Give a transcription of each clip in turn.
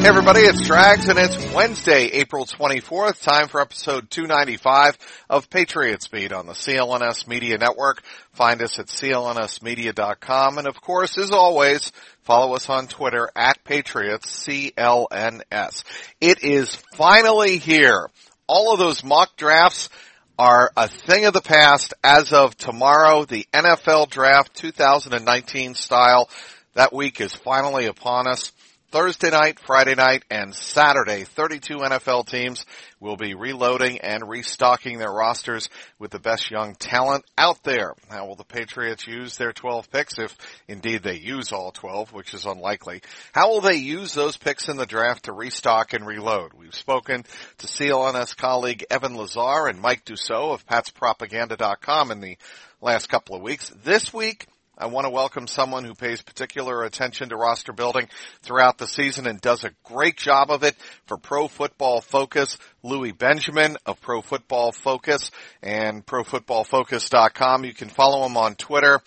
Hey everybody, it's Trags and it's Wednesday, April 24th, time for episode 295 of Patriots Beat on the CLNS Media Network. Find us at clnsmedia.com and of course, as always, follow us on Twitter at Patriots CLNS. It is finally here. All of those mock drafts are a thing of the past as of tomorrow, the NFL draft 2019 style. That week is finally upon us. Thursday night, Friday night, and Saturday, 32 NFL teams will be reloading and restocking their rosters with the best young talent out there. How will the Patriots use their 12 picks if indeed they use all 12, which is unlikely? How will they use those picks in the draft to restock and reload? We've spoken to CLNS colleague Evan Lazar and Mike Dussault of PatsPropaganda.com in the last couple of weeks. This week, I want to welcome someone who pays particular attention to roster building throughout the season and does a great job of it for Pro Football Focus. Louis Benjamin of Pro Football Focus and ProFootballFocus.com. You can follow him on Twitter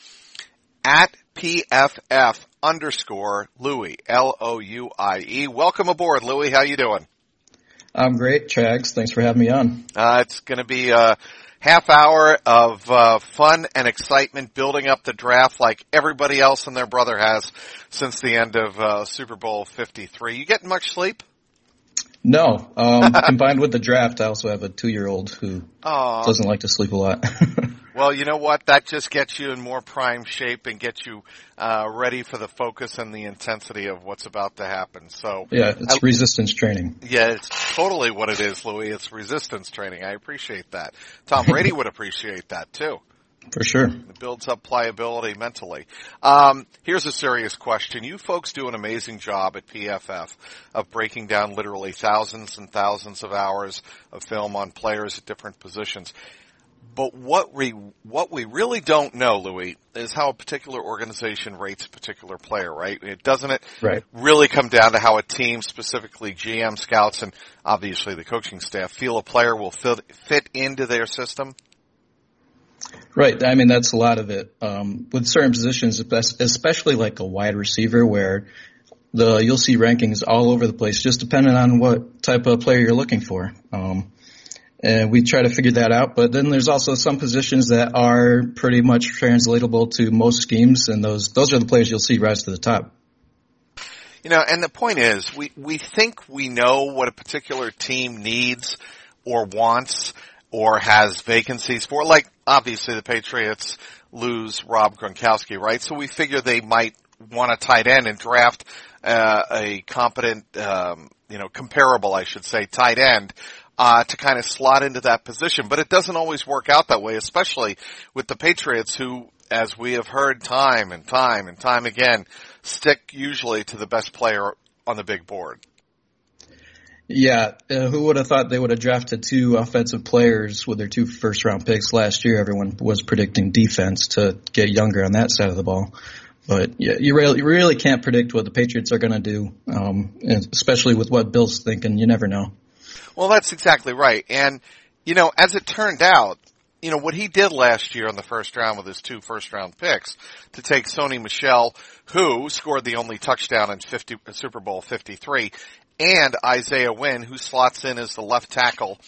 at PFF underscore Louis, L-O-U-I-E. Welcome aboard, Louis. How you doing? I'm great, Trags. Thanks for having me on. Uh, it's going to be uh, half hour of uh, fun and excitement building up the draft like everybody else and their brother has since the end of uh, Super Bowl 53. You getting much sleep? No. Um, combined with the draft, I also have a two-year-old who Aww. doesn't like to sleep a lot. well, you know what? That just gets you in more prime shape and gets you uh, ready for the focus and the intensity of what's about to happen. So yeah, it's I, resistance training. Yeah, it's totally what it is, Louis. It's resistance training. I appreciate that. Tom Brady would appreciate that too. For sure. It builds up pliability mentally. Um, here's a serious question. You folks do an amazing job at PFF of breaking down literally thousands and thousands of hours of film on players at different positions. But what we what we really don't know, Louis, is how a particular organization rates a particular player, right? It doesn't it right. really come down to how a team, specifically GM scouts and obviously the coaching staff, feel a player will fit, fit into their system. Right. I mean, that's a lot of it. Um, with certain positions, especially like a wide receiver where the, you'll see rankings all over the place, just depending on what type of player you're looking for. Um, and we try to figure that out. But then there's also some positions that are pretty much translatable to most schemes, and those those are the players you'll see rise to the top. You know, and the point is, we we think we know what a particular team needs or wants or has vacancies for. Like obviously the Patriots lose Rob Gronkowski, right? So we figure they might want a tight end and draft uh, a competent, um, you know, comparable, I should say, tight end. Uh, to kind of slot into that position, but it doesn't always work out that way, especially with the Patriots who, as we have heard time and time and time again, stick usually to the best player on the big board. Yeah, uh, who would have thought they would have drafted two offensive players with their two first round picks last year? Everyone was predicting defense to get younger on that side of the ball. But yeah, you really, you really can't predict what the Patriots are going to do, um, especially with what Bill's thinking. You never know. Well, that's exactly right. And, you know, as it turned out, you know, what he did last year in the first round with his two first round picks to take Sony Michel, who scored the only touchdown in 50, Super Bowl 53, and Isaiah Wynn, who slots in as the left tackle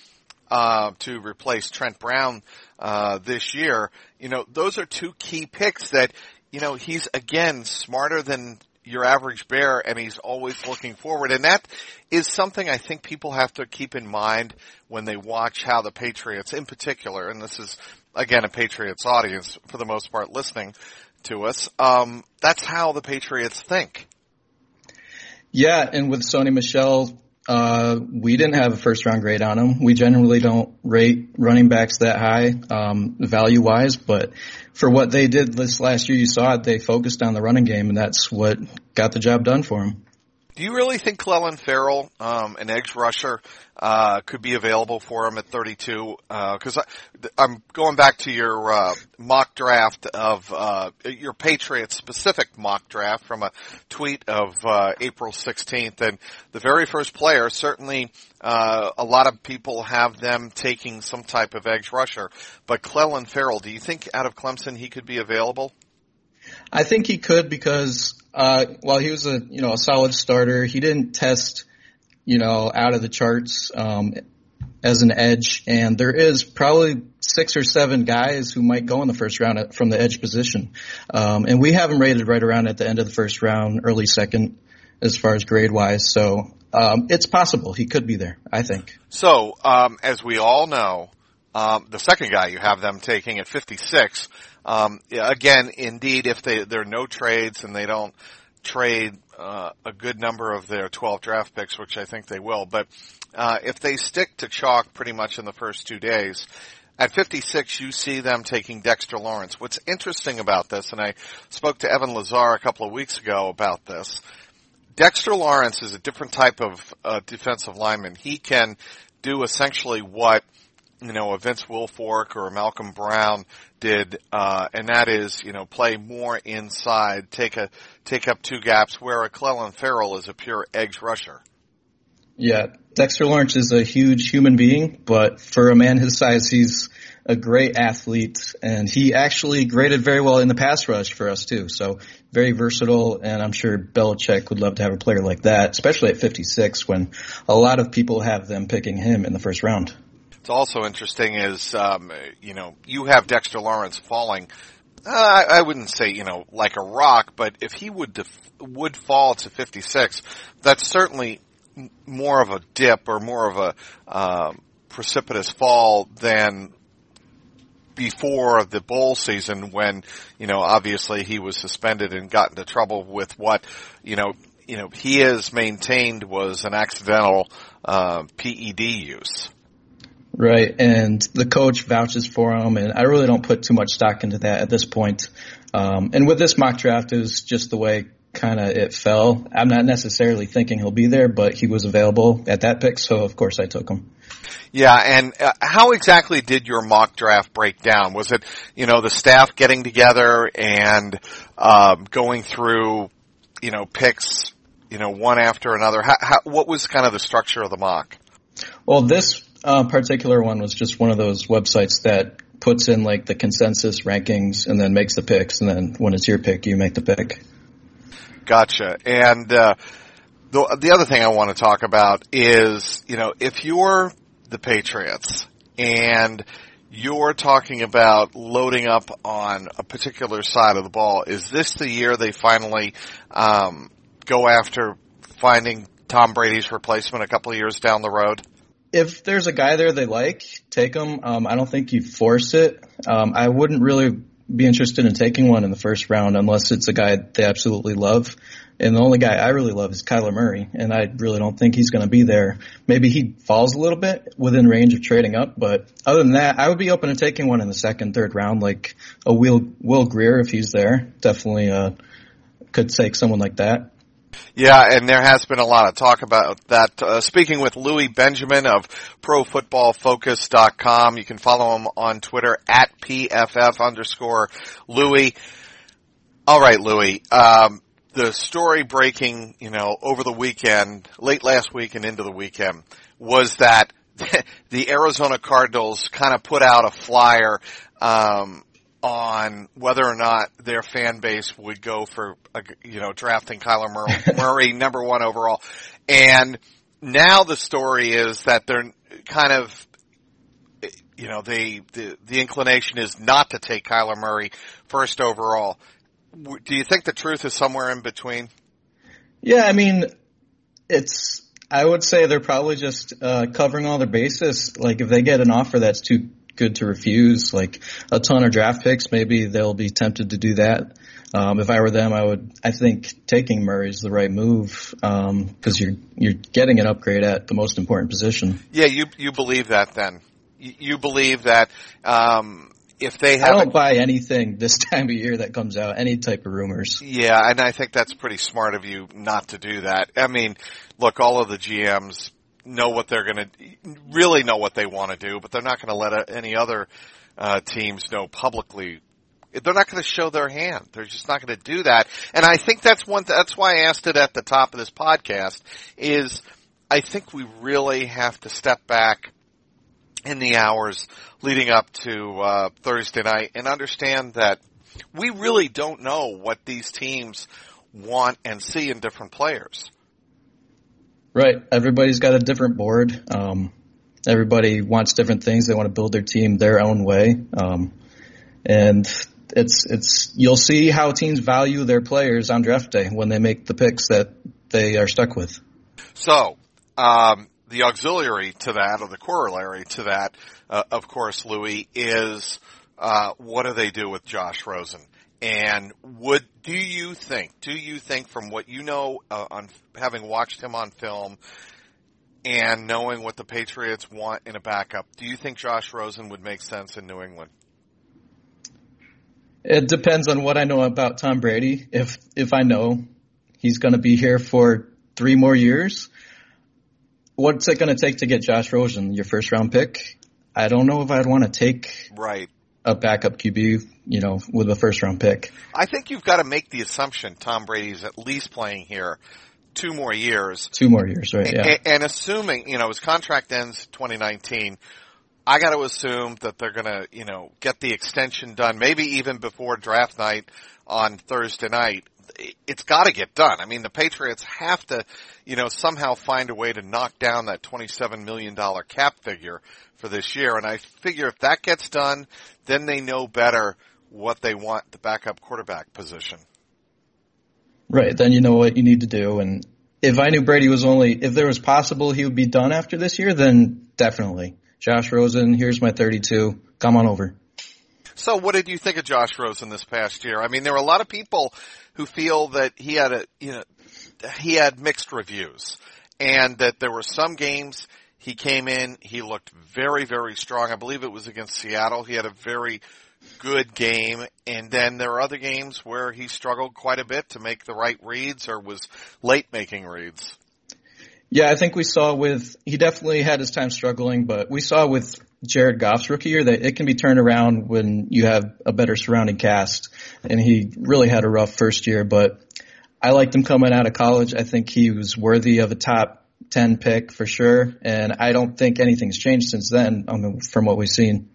uh, to replace Trent Brown uh, this year. You know, those are two key picks that you know he's again smarter than your average bear and he's always looking forward. And that is something I think people have to keep in mind when they watch how the Patriots in particular, and this is again a Patriots audience for the most part listening to us, um, that's how the Patriots think. Yeah, and with Sony Michel, uh, we didn't have a first round grade on him. We generally don't rate running backs that high, um, value wise, but for what they did this last year, you saw it, they focused on the running game and that's what got the job done for him. Do you really think Clelin Ferrell, um, an edge rusher, uh, could be available for him at 32? Because uh, I'm going back to your uh, mock draft of uh, your Patriots specific mock draft from a tweet of uh, April 16th, and the very first player certainly uh, a lot of people have them taking some type of edge rusher, but Clelin Ferrell. do you think out of Clemson he could be available? I think he could because uh, while he was a you know a solid starter, he didn't test you know out of the charts um, as an edge, and there is probably six or seven guys who might go in the first round from the edge position, um, and we have him rated right around at the end of the first round, early second, as far as grade wise. So um, it's possible he could be there. I think. So um, as we all know, um, the second guy you have them taking at 56 um, again, indeed, if they, there are no trades and they don't trade uh, a good number of their 12 draft picks, which I think they will, but uh, if they stick to chalk pretty much in the first two days, at 56, you see them taking Dexter Lawrence. What's interesting about this, and I spoke to Evan Lazar a couple of weeks ago about this, Dexter Lawrence is a different type of uh, defensive lineman. He can do essentially what you know, a Vince Wilfork or a Malcolm Brown did, uh, and that is, you know, play more inside, take a, take up two gaps, where a Clelin Ferrell is a pure edge rusher. Yeah, Dexter Lawrence is a huge human being, but for a man his size, he's a great athlete, and he actually graded very well in the pass rush for us too. So very versatile, and I'm sure Belichick would love to have a player like that, especially at 56 when a lot of people have them picking him in the first round. It's also interesting is, um, you know, you have Dexter Lawrence falling. Uh, I, I wouldn't say, you know, like a rock, but if he would def- would fall to 56, that's certainly more of a dip or more of a um, precipitous fall than before the bowl season when, you know, obviously he was suspended and got into trouble with what, you know, you know, he has maintained was an accidental uh, PED use. Right, and the coach vouches for him, and I really don't put too much stock into that at this point. Um, and with this mock draft, it was just the way kind of it fell. I'm not necessarily thinking he'll be there, but he was available at that pick, so of course I took him. Yeah, and uh, how exactly did your mock draft break down? Was it, you know, the staff getting together and um, going through, you know, picks, you know, one after another? How, how, what was kind of the structure of the mock? Well, this uh, particular one was just one of those websites that puts in like the consensus rankings and then makes the picks, and then when it's your pick, you make the pick. Gotcha. And uh, the the other thing I want to talk about is, you know, if you're the Patriots and you're talking about loading up on a particular side of the ball, is this the year they finally um, go after finding Tom Brady's replacement a couple of years down the road? If there's a guy there they like, take him. Um, I don't think you force it. Um, I wouldn't really be interested in taking one in the first round unless it's a guy they absolutely love. And the only guy I really love is Kyler Murray, and I really don't think he's going to be there. Maybe he falls a little bit within range of trading up, but other than that, I would be open to taking one in the second, third round, like a Will Will Grier if he's there. Definitely uh, could take someone like that. Yeah, and there has been a lot of talk about that. Uh, speaking with Louis Benjamin of ProFootballFocus.com, you can follow him on Twitter at PFF underscore Louis. All right, Louis. Um, the story breaking, you know, over the weekend, late last week and into the weekend, was that the Arizona Cardinals kind of put out a flyer um, on whether or not their fan base would go for, you know, drafting Kyler Murray number one overall. And now the story is that they're kind of, you know, they, the, the inclination is not to take Kyler Murray first overall. Do you think the truth is somewhere in between? Yeah, I mean, it's. I would say they're probably just uh, covering all their bases. Like if they get an offer that's too good to refuse, like a ton of draft picks, maybe they'll be tempted to do that. Um, if I were them, I would. I think taking Murray is the right move because um, you're you're getting an upgrade at the most important position. Yeah, you you believe that then? You, believe that um, if they have, I don't buy anything this time of year that comes out, any type of rumors. Yeah, and I think that's pretty smart of you not to do that. I mean, look, all of the GMs know what they're going to really know what they want to do, but they're not going to let any other uh, teams know publicly. They're not going to show their hand. They're just not going to do that. And I think that's one. That's why I asked it at the top of this podcast. Is I think we really have to step back in the hours leading up to uh, Thursday night and understand that we really don't know what these teams want and see in different players. Right. Everybody's got a different board. Um, everybody wants different things. They want to build their team their own way. Um, and it's it's you'll see how teams value their players on draft day when they make the picks that they are stuck with. So, um, the auxiliary to that, or the corollary to that, uh, of course, Louis, is uh, what do they do with Josh Rosen? And would do you think? Do you think, from what you know uh, on having watched him on film and knowing what the Patriots want in a backup, do you think Josh Rosen would make sense in New England? It depends on what I know about Tom Brady. If if I know he's going to be here for three more years, what's it going to take to get Josh Rosen, your first round pick? I don't know if I'd want to take right a backup QB, you know, with a first round pick. I think you've got to make the assumption Tom Brady's at least playing here two more years. Two more years, right? Yeah. And, and assuming, you know, his contract ends 2019, I got to assume that they're going to, you know, get the extension done, maybe even before draft night on Thursday night it's got to get done. I mean, the Patriots have to, you know, somehow find a way to knock down that $27 million cap figure for this year. And I figure if that gets done, then they know better what they want the backup quarterback position. Right. Then you know what you need to do. And if I knew Brady was only, if there was possible he would be done after this year, then definitely. Josh Rosen, here's my 32. Come on over. So what did you think of Josh Rosen this past year? I mean, there were a lot of people who feel that he had a, you know, he had mixed reviews and that there were some games he came in, he looked very, very strong. I believe it was against Seattle. He had a very good game. And then there are other games where he struggled quite a bit to make the right reads or was late making reads. Yeah, I think we saw with, he definitely had his time struggling, but we saw with Jared Goff's rookie year that it can be turned around when you have a better surrounding cast. And he really had a rough first year, but I liked him coming out of college. I think he was worthy of a top 10 pick for sure. And I don't think anything's changed since then um, from what we've seen.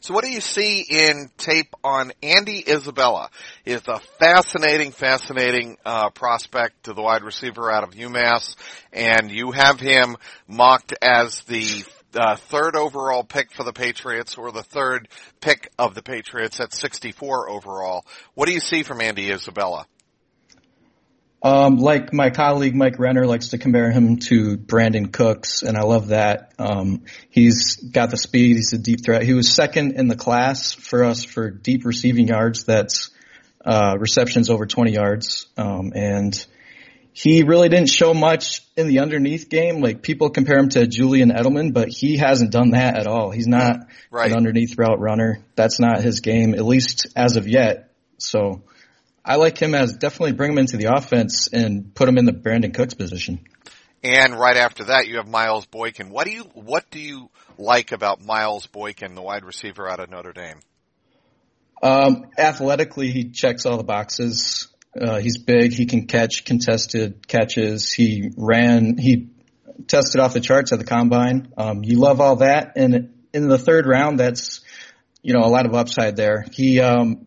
So what do you see in tape on Andy Isabella? Is a fascinating, fascinating uh, prospect to the wide receiver out of UMass, and you have him mocked as the uh, third overall pick for the Patriots or the third pick of the Patriots at 64 overall. What do you see from Andy Isabella? Um, like my colleague Mike Renner likes to compare him to Brandin Cooks, and I love that. Um, he's got the speed. He's a deep threat. He was second in the class for us for deep receiving yards. That's uh, receptions over 20 yards, um, and he really didn't show much in the underneath game. Like people compare him to Julian Edelman, but he hasn't done that at all. He's not right. an underneath route runner. That's not his game, at least as of yet. So I like him as definitely bring him into the offense and put him in the Brandin Cooks position. And right after that, you have Miles Boykin. What do you what do you like about Miles Boykin, the wide receiver out of Notre Dame? Um, athletically, he checks all the boxes. Uh, he's big. He can catch contested catches. He ran. He tested off the charts at the combine. Um, you love all that. And in the third round, that's you know a lot of upside there. He um,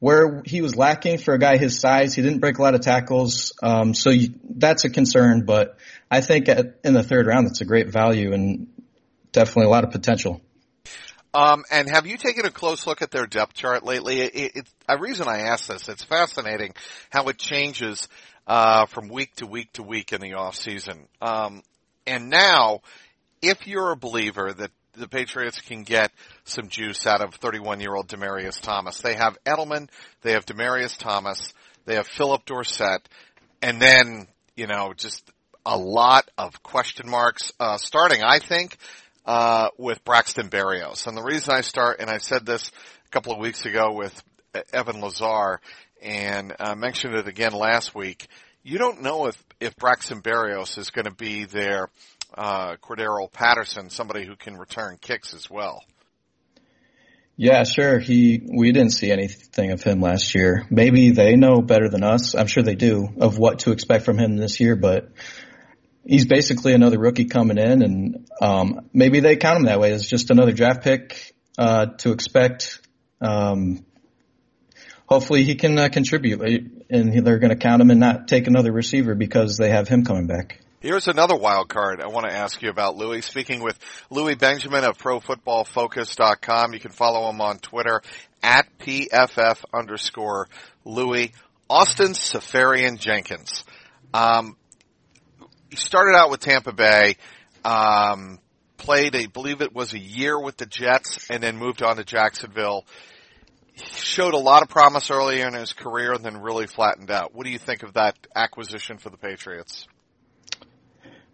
where he was lacking for a guy his size, he didn't break a lot of tackles. Um, so you, that's a concern. But I think at, in the third round, that's a great value and definitely a lot of potential. Um, and have you taken a close look at their depth chart lately? It, it, a reason I ask this, it's fascinating how it changes uh, from week to week to week in the off season. Um, and now, if you're a believer that the Patriots can get some juice out of 31 year old Demaryius Thomas, they have Edelman, they have Demaryius Thomas, they have Phillip Dorsett, and then you know just a lot of question marks. Uh, starting, I think, uh, with Braxton Berrios. And the reason I start, and I said this a couple of weeks ago with Evan Lazar, and uh, mentioned it again last week. You don't know if if Braxton Berrios is going to be their uh, Cordarrelle Patterson, somebody who can return kicks as well. Yeah, sure. He, we didn't see anything of him last year. Maybe they know better than us. I'm sure they do of what to expect from him this year, but he's basically another rookie coming in, and um, maybe they count him that way as just another draft pick uh, to expect. Um, hopefully, he can uh, contribute, and they're going to count him and not take another receiver because they have him coming back. Here's another wild card I want to ask you about, Louis. Speaking with Louis Benjamin of ProFootballFocus.com. You can follow him on Twitter at PFF underscore Louis. Austin Seferian Jenkins. Um, he started out with Tampa Bay, um, played, I believe it was a year with the Jets, and then moved on to Jacksonville. He showed a lot of promise earlier in his career, and then really flattened out. What do you think of that acquisition for the Patriots?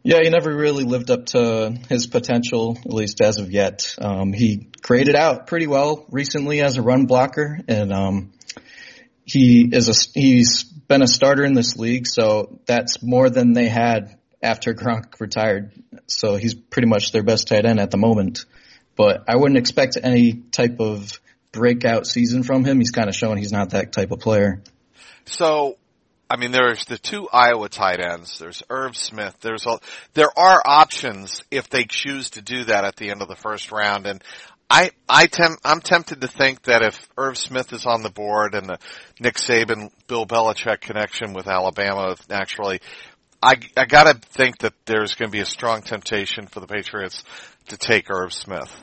Yeah, he never really lived up to his potential, at least as of yet. Um, he graded out pretty well recently as a run blocker, and um, he is a he's been a starter in this league, so that's more than they had after Gronk retired. So he's pretty much their best tight end at the moment. But I wouldn't expect any type of breakout season from him. He's kind of showing he's not that type of player. So, I mean, there's the two Iowa tight ends. There's Irv Smith. There's a, there are options if they choose to do that at the end of the first round. And I, I tem- I'm tempted to think that if Irv Smith is on the board and the Nick Saban, Bill Belichick connection with Alabama naturally I, I gotta think that there's to be a strong temptation for the Patriots to take Irv Smith.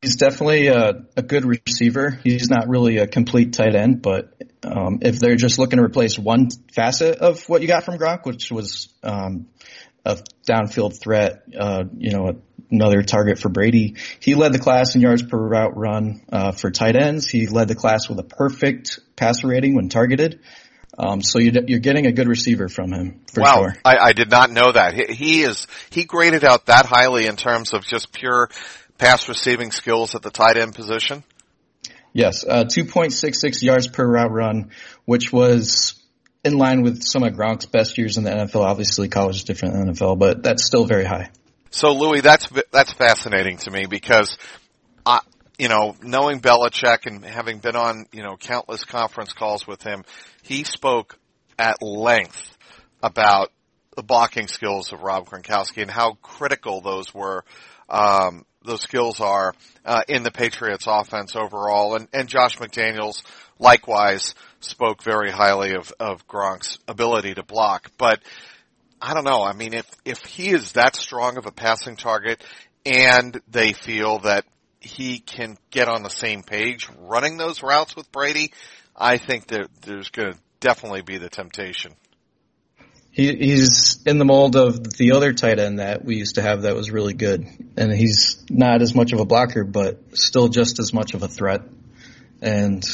He's definitely a, a good receiver. He's not really a complete tight end, but um, if they're just looking to replace one facet of what you got from Gronk, which was um, a downfield threat, uh, you know, another target for Brady. He led the class in yards per route run uh, for tight ends. He led the class with a perfect passer rating when targeted. Um, so you, are getting a good receiver from him for wow, sure. I, I did not know that. He, he is he graded out that highly in terms of just pure pass receiving skills at the tight end position. Yes, uh, 2.66 yards per route run, which was in line with some of Gronk's best years in the NFL. Obviously, college is different than NFL, but that's still very high. So, Louis, that's that's fascinating to me because I, you know, knowing Belichick and having been on, you know, countless conference calls with him, he spoke at length about the blocking skills of Rob Gronkowski and how critical those were, um, those skills are uh, in the Patriots offense overall. And, and Josh McDaniels likewise spoke very highly of, of Gronk's ability to block. But I don't know. I mean, if, if he is that strong of a passing target and they feel that he can get on the same page running those routes with Brady, I think that there's going to definitely be the temptation. He, he's in the mold of the other tight end that we used to have that was really good, and he's not as much of a blocker, but still just as much of a threat. And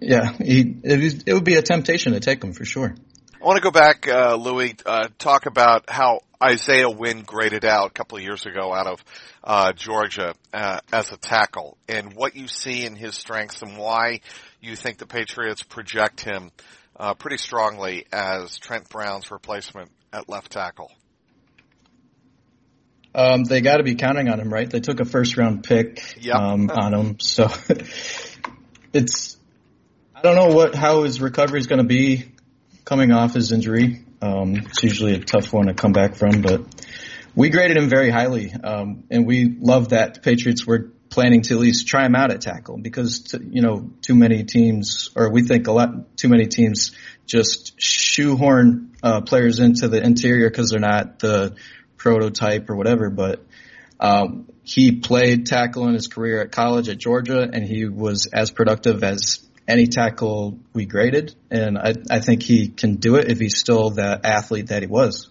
yeah, he, it, it would be a temptation to take him for sure. I want to go back, uh, Louis, uh, talk about how Isaiah Wynn graded out a couple of years ago out of uh, Georgia uh, as a tackle, and what you see in his strengths and why you think the Patriots project him uh, pretty strongly as Trent Brown's replacement at left tackle. Um, they got to be counting on him, right? They took a first round pick yep. um, on him, so it's I don't know what how his recovery is going to be coming off his injury. Um, it's usually a tough one to come back from, but we graded him very highly, um, and we love that the Patriots were planning to at least try him out at tackle because to, you know too many teams, or we think a lot too many teams just shoehorn uh, players into the interior because they're not the prototype or whatever. But Um, he played tackle in his career at college at Georgia, and he was as productive as any tackle we graded. And I, I think he can do it if he's still the athlete that he was.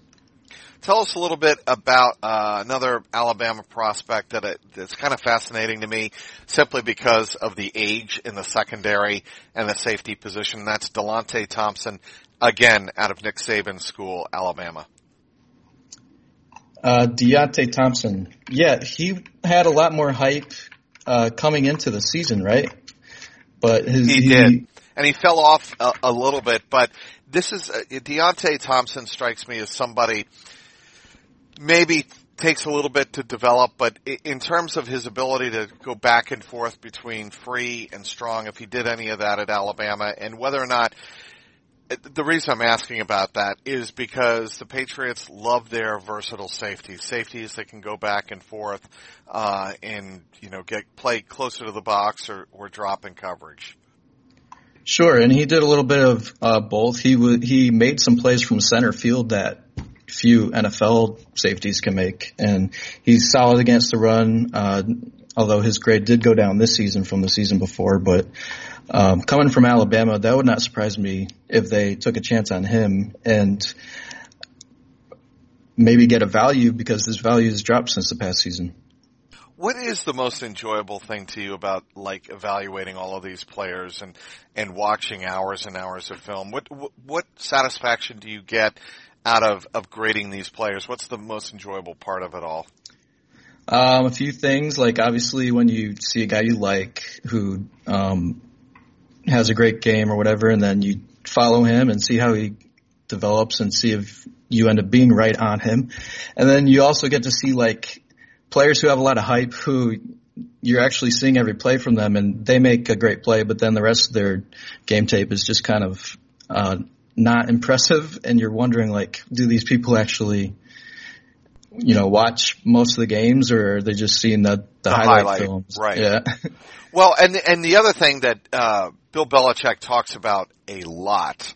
Tell us a little bit about uh, another Alabama prospect that it, that's kind of fascinating to me, simply because of the age in the secondary and the safety position. That's Delonte Thompson, again out of Nick Saban's school, Alabama. Uh, Deionte Thompson, yeah, he had a lot more hype uh, coming into the season, right? But his, he, he did, and he fell off a, a little bit. But this is uh, Deionte Thompson strikes me as somebody maybe takes a little bit to develop, but in terms of his ability to go back and forth between free and strong, if he did any of that at Alabama, and whether or not the reason I'm asking about that is because the Patriots love their versatile safeties, safeties that can go back and forth uh, and you know get play closer to the box or, or drop in coverage. Sure, and he did a little bit of uh, both. He w- he made some plays from center field that few NFL safeties can make. And he's solid against the run, uh, although his grade did go down this season from the season before. But um, coming from Alabama, that would not surprise me if they took a chance on him and maybe get a value because his value has dropped since the past season. What is the most enjoyable thing to you about like evaluating all of these players and and watching hours and hours of film? What what, what satisfaction do you get out of, of grading these players? What's the most enjoyable part of it all? Um, a few things, like obviously when you see a guy you like who um, has a great game or whatever, and then you follow him and see how he develops and see if you end up being right on him. And then you also get to see like players who have a lot of hype who you're actually seeing every play from them and they make a great play, but then the rest of their game tape is just kind of uh, not impressive and you're wondering like, do these people actually, you know, watch most of the games or are they just seeing the, the, the highlight, highlight, films? Right. Yeah. well, and, and the other thing that, uh, Bill Belichick talks about a lot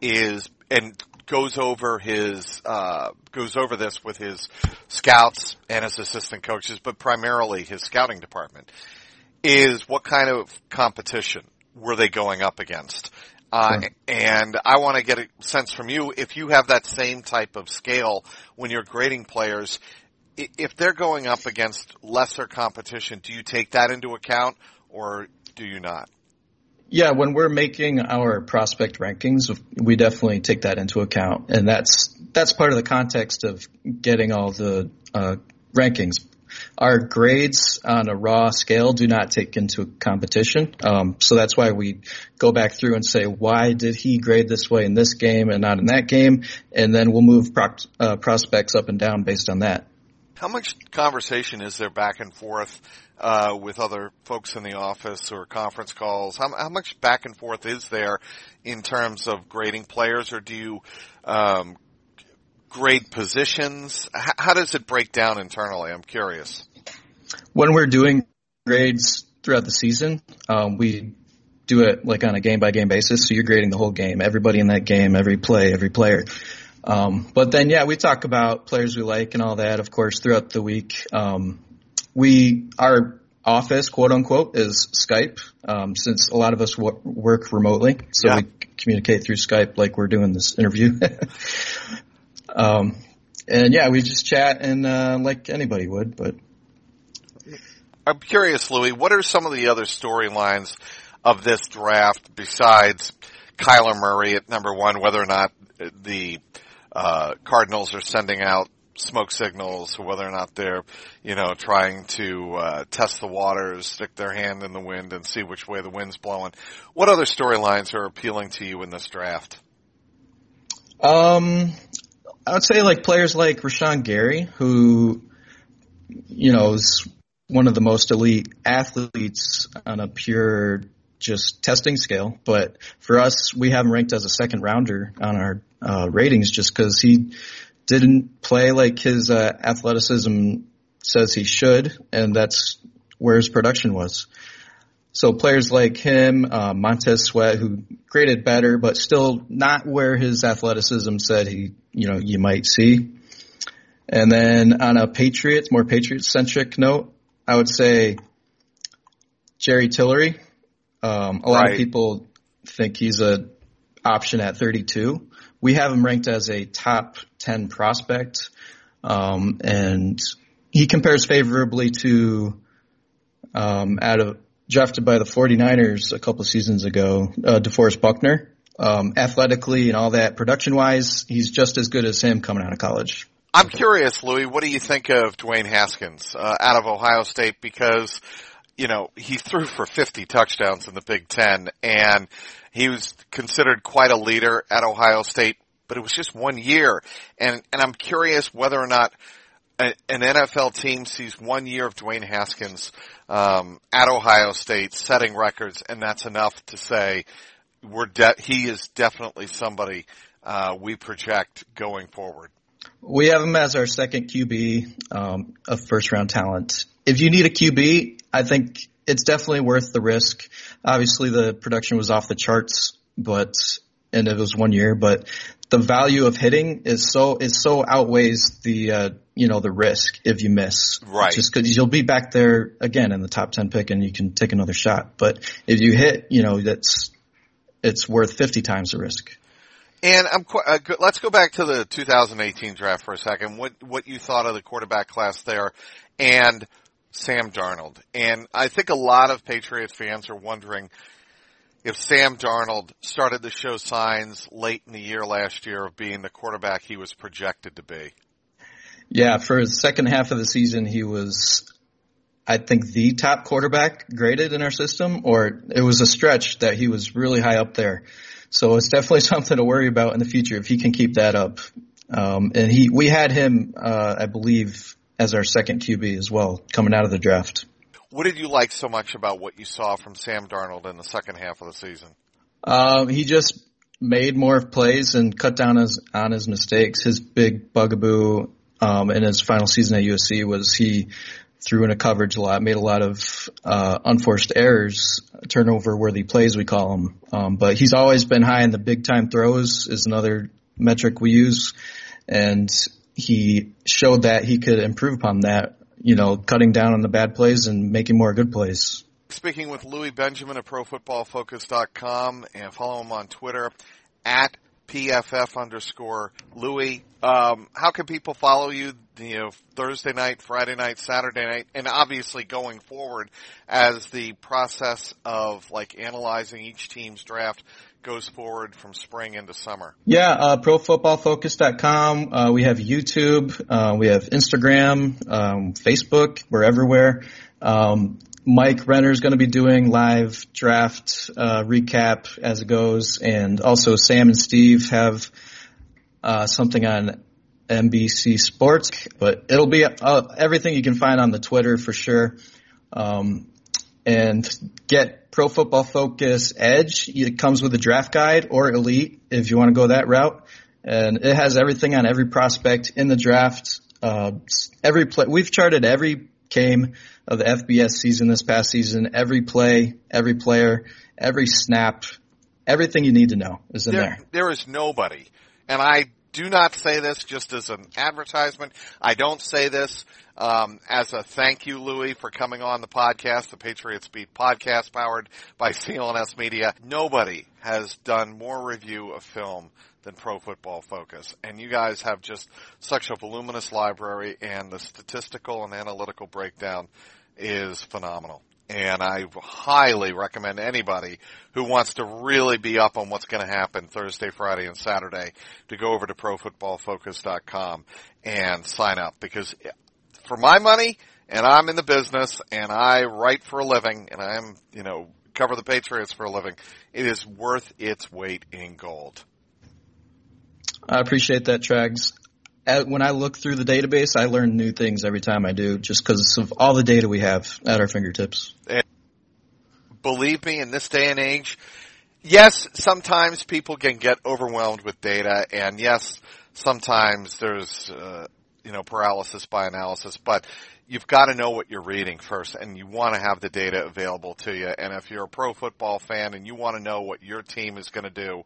is, and goes over his, uh, goes over this with his scouts and his assistant coaches, but primarily his scouting department is what kind of competition were they going up against? Uh, sure. and I want to get a sense from you if you have that same type of scale when you're grading players. If they're going up against lesser competition, do you take that into account or do you not? Yeah, when we're making our prospect rankings, we definitely take that into account, and that's that's part of the context of getting all the uh, rankings our grades on a raw scale do not take into competition. Um, so that's why we go back through and say, why did he grade this way in this game and not in that game? And then we'll move pro- uh, prospects up and down based on that. How much conversation is there back and forth uh, with other folks in the office or conference calls? How, how, much back and forth is there in terms of grading players, or do you um, grade positions? H- how does it break down internally? I'm curious. When we're doing grades throughout the season, um, we do it like on a game by game basis. So you're grading the whole game, everybody in that game, every play, every player. Um, but then yeah, we talk about players we like and all that, of course, throughout the week. Um, we, our office, quote unquote, is Skype, um, since a lot of us w- work remotely. So yeah. we communicate through Skype like we're doing this interview. Um, and yeah, we just chat and uh, like anybody would. But I'm curious, Louis, what are some of the other storylines of this draft besides Kyler Murray at number one? Whether or not the uh, Cardinals are sending out smoke signals, or whether or not they're, you know, trying to uh, test the waters, stick their hand in the wind, and see which way the wind's blowing. What other storylines are appealing to you in this draft? Um, I would say like players like Rashan Gary, who, you know, is one of the most elite athletes on a pure just testing scale. But for us, we have him ranked as a second rounder on our uh, ratings just because he didn't play like his uh, athleticism says he should, and that's where his production was. So players like him, uh, Montez Sweat, who graded better, but still not where his athleticism said he, you know, you might see. And then on a Patriots, more Patriots centric note, I would say Jerry Tillery. Um, a lot Right. of people think he's a option at 32. We have him ranked as a top 10 prospect. Um, and he compares favorably to, um, out of drafted by the 49ers a couple seasons ago, uh, DeForest Buckner. Um, athletically and all that, production wise, he's just as good as him coming out of college. I'm curious, Louis, what do you think of Dwayne Haskins uh, out of Ohio State? Because you know he threw for 50 touchdowns in the Big Ten, and he was considered quite a leader at Ohio State. But it was just one year, and and I'm curious whether or not an NFL team sees one year of Dwayne Haskins um, at Ohio State setting records, and that's enough to say we're de- he is definitely somebody uh, we project going forward. We have him as our second QB, um, a first round talent. If you need a QB, I think it's definitely worth the risk. Obviously the production was off the charts, but, and it was one year, but the value of hitting is so, is so outweighs the, uh, you know, the risk if you miss. Right. Just cause you'll be back there again in the top 10 pick and you can take another shot. But if you hit, you know, that's, it's worth 50 times the risk. And I'm uh, let's go back to the 2018 draft for a second. What what you thought of the quarterback class there, and Sam Darnold. And I think a lot of Patriots fans are wondering if Sam Darnold started to show signs late in the year last year of being the quarterback he was projected to be. Yeah, for the second half of the season, he was, I think, the top quarterback graded in our system, or it was a stretch that he was really high up there. So it's definitely something to worry about in the future if he can keep that up. Um, and he, we had him, uh, I believe, as our second QB as well, coming out of the draft. What did you like so much about what you saw from Sam Darnold in the second half of the season? Um, he just made more plays and cut down his, on his mistakes. His big bugaboo um, in his final season at USC was he threw in a coverage a lot, made a lot of uh, unforced errors, turnover worthy plays we call them. Um, but he's always been high in the big time throws is another metric we use, and he showed that he could improve upon that. You know, cutting down on the bad plays and making more good plays. Speaking with Louis Benjamin at ProFootballFocus.com and follow him on Twitter at PFF underscore Louis. Um, how can people follow you, you know, Thursday night, Friday night, Saturday night, and obviously going forward as the process of like analyzing each team's draft goes forward from spring into summer? Yeah, uh, profootballfocus.com. Uh, we have YouTube. Uh, we have Instagram, um, Facebook. We're everywhere. Um, Mike Renner is going to be doing live draft uh, recap as it goes, and also Sam and Steve have uh, something on NBC Sports. But it'll be uh, everything you can find on the Twitter for sure. Um, and get Pro Football Focus Edge. It comes with a draft guide or Elite if you want to go that route. And it has everything on every prospect in the draft. Uh, every play, we've charted every game of the FBS season this past season, every play, every player, every snap, everything you need to know is in there. There is nobody, and I do not say this just as an advertisement. I don't say this um, as a thank you, Louis, for coming on the podcast, the Patriots Beat podcast, powered by CLNS Media. Nobody has done more review of film than Pro Football Focus, and you guys have just such a voluminous library, and the statistical and analytical breakdown is phenomenal. And I highly recommend anybody who wants to really be up on what's going to happen Thursday, Friday, and Saturday to go over to profootballfocus.com and sign up because eh, for my money, and I'm in the business and I write for a living and I'm, you know, cover the Patriots for a living, it is worth its weight in gold. I appreciate that, Trags. At, when I look through the database, I learn new things every time I do just because of all the data we have at our fingertips. Believe me, in this day and age, yes, sometimes people can get overwhelmed with data, and yes, sometimes there's, uh, you know, paralysis by analysis, but you've got to know what you're reading first, and you want to have the data available to you. And if you're a pro football fan and you want to know what your team is going to do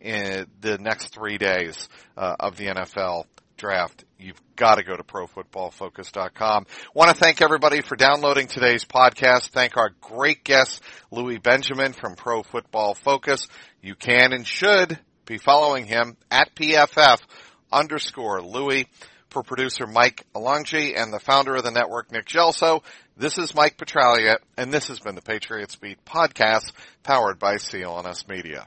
in the next three days uh, of the NFL, draft, you've got to go to profootballfocus.com. Want to thank everybody for downloading today's podcast. Thank our great guest, Louis Benjamin from Pro Football Focus. You can and should be following him at PFF underscore Louis for producer Mike Alonji and the founder of the network, Nick Gelso. This is Mike Petraglia, and this has been the Patriots Beat podcast powered by CLNS Media.